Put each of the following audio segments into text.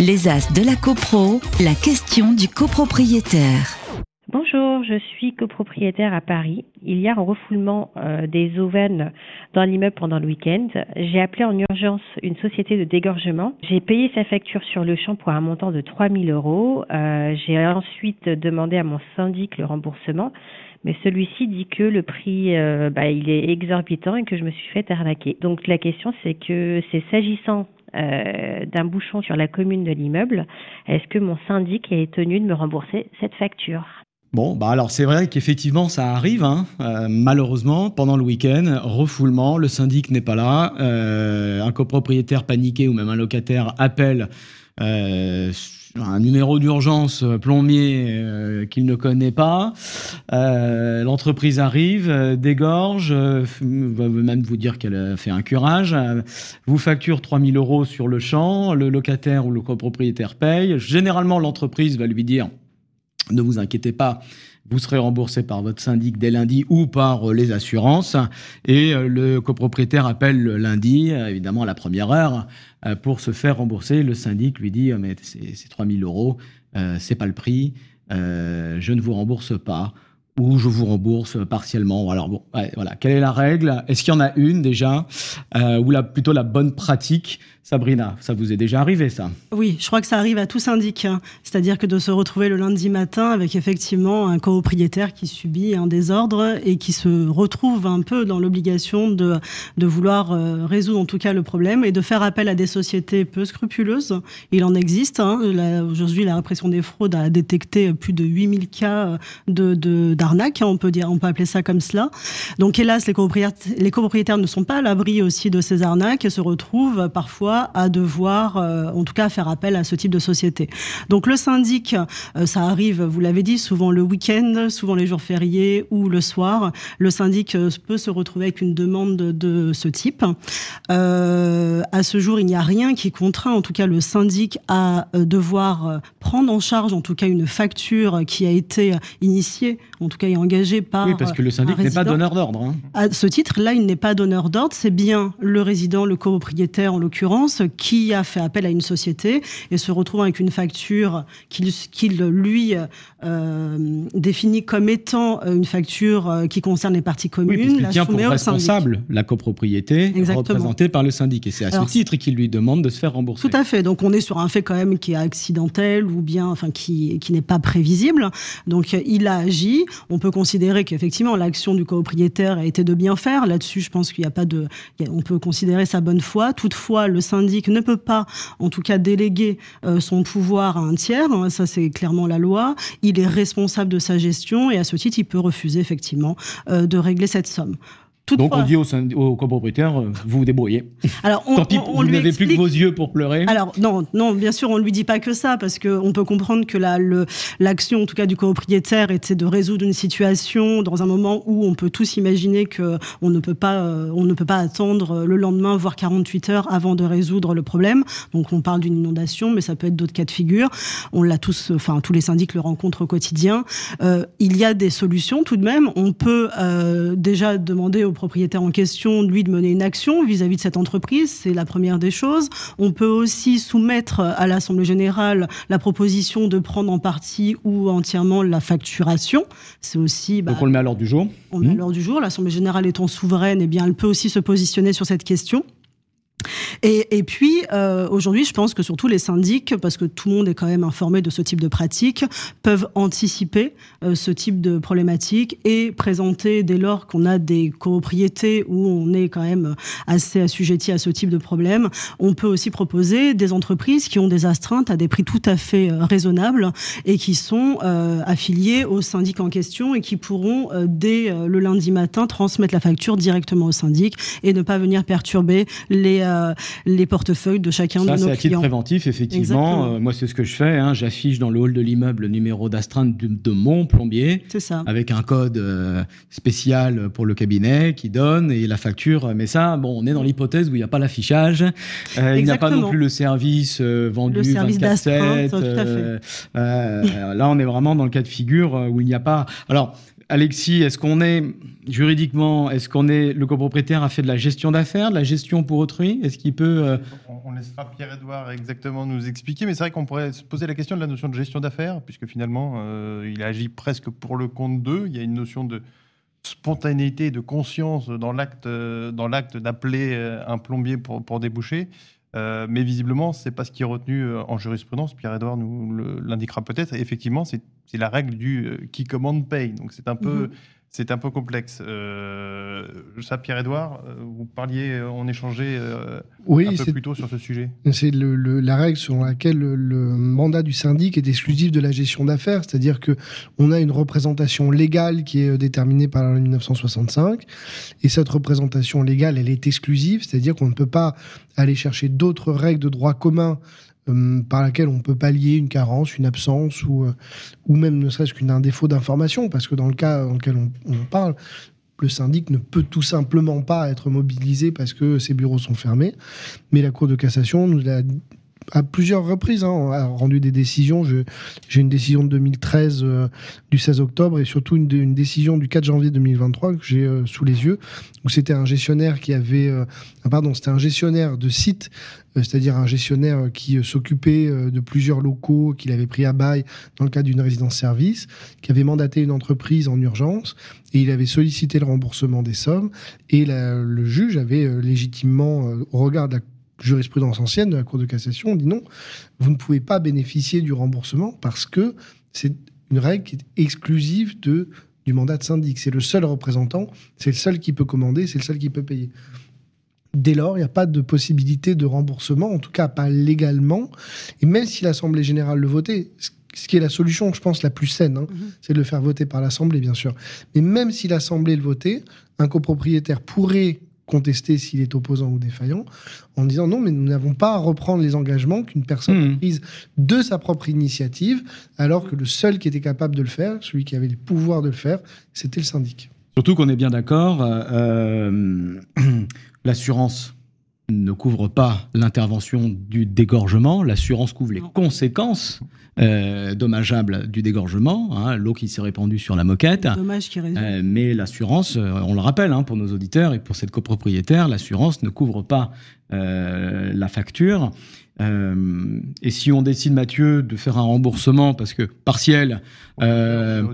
Les As de la CoPro, la question du copropriétaire. Bonjour, je suis copropriétaire à Paris. Il y a un refoulement euh, des auvernes dans l'immeuble pendant le week-end. J'ai appelé en urgence une société de dégorgement. J'ai payé sa facture sur le champ pour un montant de 3000 euros. Euh, j'ai ensuite demandé à mon syndic le remboursement, mais celui-ci dit que le prix euh, bah, il est exorbitant et que je me suis fait arnaquer. Donc la question c'est que c'est s'agissant d'un bouchon sur la commune de l'immeuble, est-ce que mon syndic est tenu de me rembourser cette facture? Bon, bah alors c'est vrai qu'effectivement ça arrive, hein. euh, malheureusement, pendant le week-end, refoulement, le syndic n'est pas là, euh, un copropriétaire paniqué ou même un locataire appelle euh, un numéro d'urgence plombier qu'il ne connaît pas, l'entreprise arrive, dégorge, va même vous dire qu'elle fait un curage, vous facture 3000 euros sur le champ, le locataire ou le copropriétaire paye, généralement l'entreprise va lui dire ne vous inquiétez pas, vous serez remboursé par votre syndic dès lundi ou par euh, les assurances. Et euh, le copropriétaire appelle le lundi, euh, évidemment à la première heure, pour se faire rembourser. Le syndic lui dit mais c'est 3000 euros, c'est pas le prix, je ne vous rembourse pas ou je vous rembourse partiellement. Alors bon, voilà. Quelle est la règle? Est-ce qu'il y en a une déjà? Ou plutôt la bonne pratique? Sabrina, ça vous est déjà arrivé ça Oui, je crois que ça arrive à tout syndic. Hein. C'est-à-dire que de se retrouver le lundi matin avec effectivement un copropriétaire qui subit un désordre et qui se retrouve un peu dans l'obligation de, de vouloir euh, résoudre en tout cas le problème et de faire appel à des sociétés peu scrupuleuses. Il en existe. Hein. Aujourd'hui, la répression des fraudes a détecté plus de 8000 cas de, d'arnaque, hein, on peut dire, on peut appeler ça comme cela. Donc hélas, les copropriétaires, les copropriétaires ne sont pas à l'abri aussi de ces arnaques et se retrouvent parfois à devoir, euh, en tout cas, faire appel à ce type de société. Donc le syndic, euh, ça arrive, vous l'avez dit, souvent le week-end, souvent les jours fériés ou le soir. Le syndic euh, peut se retrouver avec une demande de, ce type. à ce jour, il n'y a rien qui contraint, en tout cas, le syndic à devoir prendre en charge, en tout cas, une facture qui a été initiée, en tout cas, et engagée par. Oui, parce que le syndic n'est pas donneur d'ordre. Hein. À ce titre, là, il n'est pas donneur d'ordre. C'est bien le résident, le copropriétaire, en l'occurrence qui a fait appel à une société et se retrouve avec une facture qu'il lui euh, définit comme étant une facture euh, qui concerne les parties communes. Oui, la tient pour responsable la copropriété représentée par le syndic. Et c'est à ce titre qu'il lui demande de se faire rembourser. Tout à fait. Donc on est sur un fait quand même qui est accidentel ou bien enfin, qui, qui n'est pas prévisible. Donc il a agi. On peut considérer qu'effectivement l'action du copropriétaire a été de bien faire. Là-dessus, je pense qu'il n'y a pas de... On peut considérer sa bonne foi. Toutefois, le syndic ne peut pas, en tout cas, déléguer euh, son pouvoir à un tiers. Hein, ça, c'est clairement la loi. Il est responsable de sa gestion et à ce titre, il peut refuser effectivement euh, de régler cette somme. Donc on dit au, copropriétaire, euh, vous vous débrouillez. Alors on, Tant pis, vous n'avez plus que vos yeux pour pleurer. Alors non, non, bien sûr, on ne lui dit pas que ça, parce qu'on peut comprendre que l'action, en tout cas du copropriétaire, était de résoudre une situation dans un moment où on peut tous imaginer qu'on ne peut pas, euh, on ne peut pas attendre le lendemain, voire 48 heures avant de résoudre le problème. Donc on parle d'une inondation, mais ça peut être d'autres cas de figure. On l'a tous, enfin tous les syndics le rencontrent au quotidien. Euh, il y a des solutions tout de même. On peut déjà demander au propriétaire en question, lui, de mener une action vis-à-vis de cette entreprise. C'est la première des choses. On peut aussi soumettre à l'Assemblée générale la proposition de prendre en partie ou entièrement la facturation. C'est aussi. Bah, Donc on le met à l'ordre du jour. On le met à mmh. l'ordre du jour. L'Assemblée générale étant souveraine, eh bien, elle peut aussi se positionner sur cette question. Et, puis, euh, aujourd'hui, je pense que surtout les syndics, parce que tout le monde est quand même informé de ce type de pratique, peuvent anticiper euh, ce type de problématique et présenter, dès lors qu'on a des copropriétés où on est quand même assez assujetti à ce type de problème, on peut aussi proposer des entreprises qui ont des astreintes à des prix tout à fait euh, raisonnables et qui sont affiliées au syndic en question et qui pourront, dès le lundi matin, transmettre la facture directement au syndic et ne pas venir perturber les euh, les portefeuilles de chacun de nos clients. c'est à titre préventif, effectivement. Euh, moi, c'est ce que je fais. Hein. J'affiche dans le hall de l'immeuble le numéro d'astreinte de, mon plombier. C'est ça. Avec un code euh, spécial pour le cabinet qui donne et la facture. Mais ça, bon, on est dans l'hypothèse où il n'y a pas l'affichage. il n'y a pas non plus le service vendu 24-7. là, on est vraiment dans le cas de figure où il n'y a pas. Alors, Alexis, est-ce qu'on est juridiquement, est-ce qu'on est le copropriétaire a fait de la gestion d'affaires, de la gestion pour autrui? Est-ce qu'il peut euh, on, laissera Pierre-Edouard exactement nous expliquer, mais c'est vrai qu'on pourrait se poser la question de la notion de gestion d'affaires, puisque finalement, euh, il agit presque pour le compte d'eux. Il y a une notion de spontanéité, de conscience dans l'acte, l'acte d'appeler un plombier pour déboucher. Euh, mais visiblement, c'est pas ce qui est retenu euh, en jurisprudence. Pierre-Edouard nous l'indiquera peut-être. Effectivement, c'est la règle du euh, qui commande paye. Donc c'est un peu, mhm. C'est un peu complexe. ça, Pierre-Edouard, vous parliez, on échangeait oui, un peu plus tôt sur ce sujet. C'est la règle selon laquelle le, mandat du syndic est exclusif de la gestion d'affaires, c'est-à-dire que on a une représentation légale qui est déterminée par la loi 1965, et cette représentation légale, elle est exclusive, c'est-à-dire qu'on ne peut pas aller chercher d'autres règles de droit commun euh, par laquelle on peut pallier une carence, une absence ou, euh, ou même ne serait-ce qu'un défaut d'information, parce que dans le cas dans lequel on, parle, le syndic ne peut tout simplement pas être mobilisé parce que ses bureaux sont fermés. Mais la Cour de cassation nous a à plusieurs reprises hein, a rendu des décisions. J'ai une décision de 2013 euh, du 16 octobre et surtout une, décision du 4 janvier 2023 que j'ai euh, sous les yeux où c'était un gestionnaire qui avait euh, pardon c'était un gestionnaire de site c'est-à-dire un gestionnaire qui s'occupait de plusieurs locaux qu'il avait pris à bail dans le cadre d'une résidence-service, qui avait mandaté une entreprise en urgence et il avait sollicité le remboursement des sommes et le juge avait légitimement, au regard de la jurisprudence ancienne de la Cour de cassation, on dit non, vous ne pouvez pas bénéficier du remboursement parce que c'est une règle qui est exclusive de, du mandat de syndic. C'est le seul représentant, c'est le seul qui peut commander, c'est le seul qui peut payer. Dès lors, il n'y a pas de possibilité de remboursement, en tout cas pas légalement. Et même si l'Assemblée générale le votait, ce qui est la solution, je pense, la plus saine, hein, mhm. c'est de le faire voter par l'Assemblée, bien sûr. Mais même si l'Assemblée le votait, un copropriétaire pourrait contester s'il est opposant ou défaillant, en disant non, mais nous n'avons pas à reprendre les engagements qu'une personne a hmm. prise de sa propre initiative, alors que le seul qui était capable de le faire, celui qui avait le pouvoir de le faire, c'était le syndic. Surtout qu'on est bien d'accord, euh, euh, l'assurance ne couvre pas l'intervention du dégorgement, l'assurance couvre les conséquences euh, dommageables du dégorgement, hein, l'eau qui s'est répandue sur la moquette. qui euh, mais l'assurance, euh, on le rappelle hein, pour nos auditeurs et pour cette copropriétaire, l'assurance ne couvre pas la facture. Euh, et si on décide, Mathieu, de faire un remboursement, parce que partiel, euh,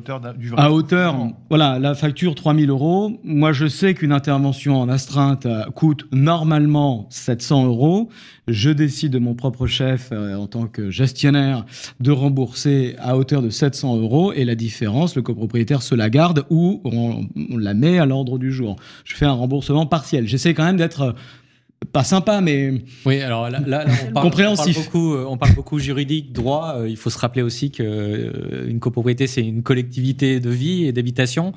à hauteur, voilà, la facture 3000 euros, moi je sais qu'une intervention en astreinte euh, coûte normalement 700 euros. Je décide de mon propre chef, en tant que gestionnaire, de rembourser à hauteur de 700 euros, et la différence, le copropriétaire se la garde ou on, on la met à l'ordre du jour. Je fais un remboursement partiel. J'essaie quand même d'être pas sympa, mais oui. Alors là, là, on parle, compréhensif. On parle, beaucoup, euh, on parle beaucoup juridique, droit. Euh, il faut se rappeler aussi que euh, une copropriété, c'est une collectivité de vie et d'habitation.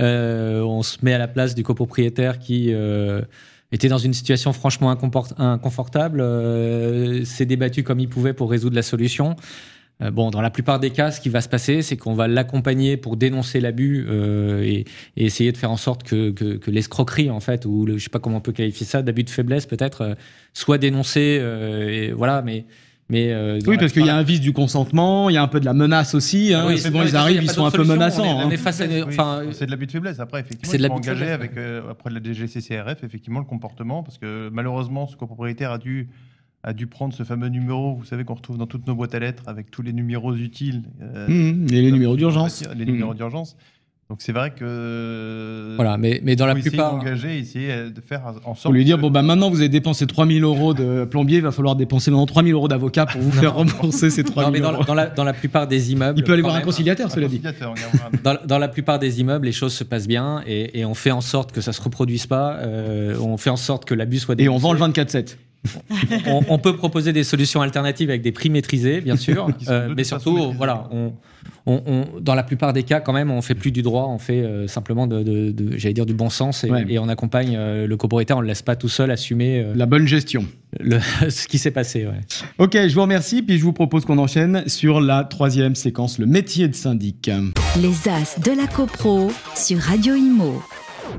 Euh, on se met à la place du copropriétaire qui euh, était dans une situation franchement inconfortable. Euh, s'est débattu comme il pouvait pour résoudre la solution. Euh, bon, dans la plupart des cas, ce qui va se passer, c'est qu'on va l'accompagner pour dénoncer l'abus euh, et, et, essayer de faire en sorte que, que, que l'escroquerie, en fait, ou le, je sais pas comment on peut qualifier ça, d'abus de faiblesse peut-être, euh, soit dénoncé. Euh, et voilà, mais mais euh, oui, parce qu'il y a un vice du consentement, il y a un peu de la menace aussi. Hein. Oui, c'est bon, ils arrivent, ils sont un peu menaçants. Hein. enfin, c'est de l'abus de faiblesse. Après, effectivement, c'est de engagé avec euh, après la DGCCRF, effectivement, le comportement, parce que malheureusement, ce copropriétaire a dû a dû prendre ce fameux numéro, vous savez, qu'on retrouve dans toutes nos boîtes à lettres avec tous les numéros utiles. Euh, mmh, et les numéros d'urgence. Les numéros mmh. d'urgence. Donc c'est vrai que voilà, mais mais dans la plupart engagé, essayer de faire en sorte. Pour lui dire bon bah maintenant vous avez dépensé 3000 euros de plombier, il va falloir dépenser maintenant 3000 euros d'avocat pour vous faire rembourser ces 3000 non, mais dans, Dans, la, dans la plupart des immeubles, il peut aller voir un conciliateur, cela dit. dans, dans, la plupart des immeubles, les choses se passent bien et, et on fait en sorte que ça se reproduise pas. Euh, on fait en sorte que l'abus soit. Dénoncé. Et on vend le 24/7 on, peut proposer des solutions alternatives avec des prix maîtrisés, bien sûr, euh, mais surtout, voilà, on, dans la plupart des cas, quand même, on fait plus du droit, on fait euh, simplement de, j'allais dire, du bon sens et, on accompagne euh, le copropriétaire, on ne le laisse pas tout seul assumer la bonne gestion, ce qui s'est passé. Ok, je vous remercie, puis je vous propose qu'on enchaîne sur la troisième séquence, le métier de syndic. Les As de la CoPro sur Radio Imo.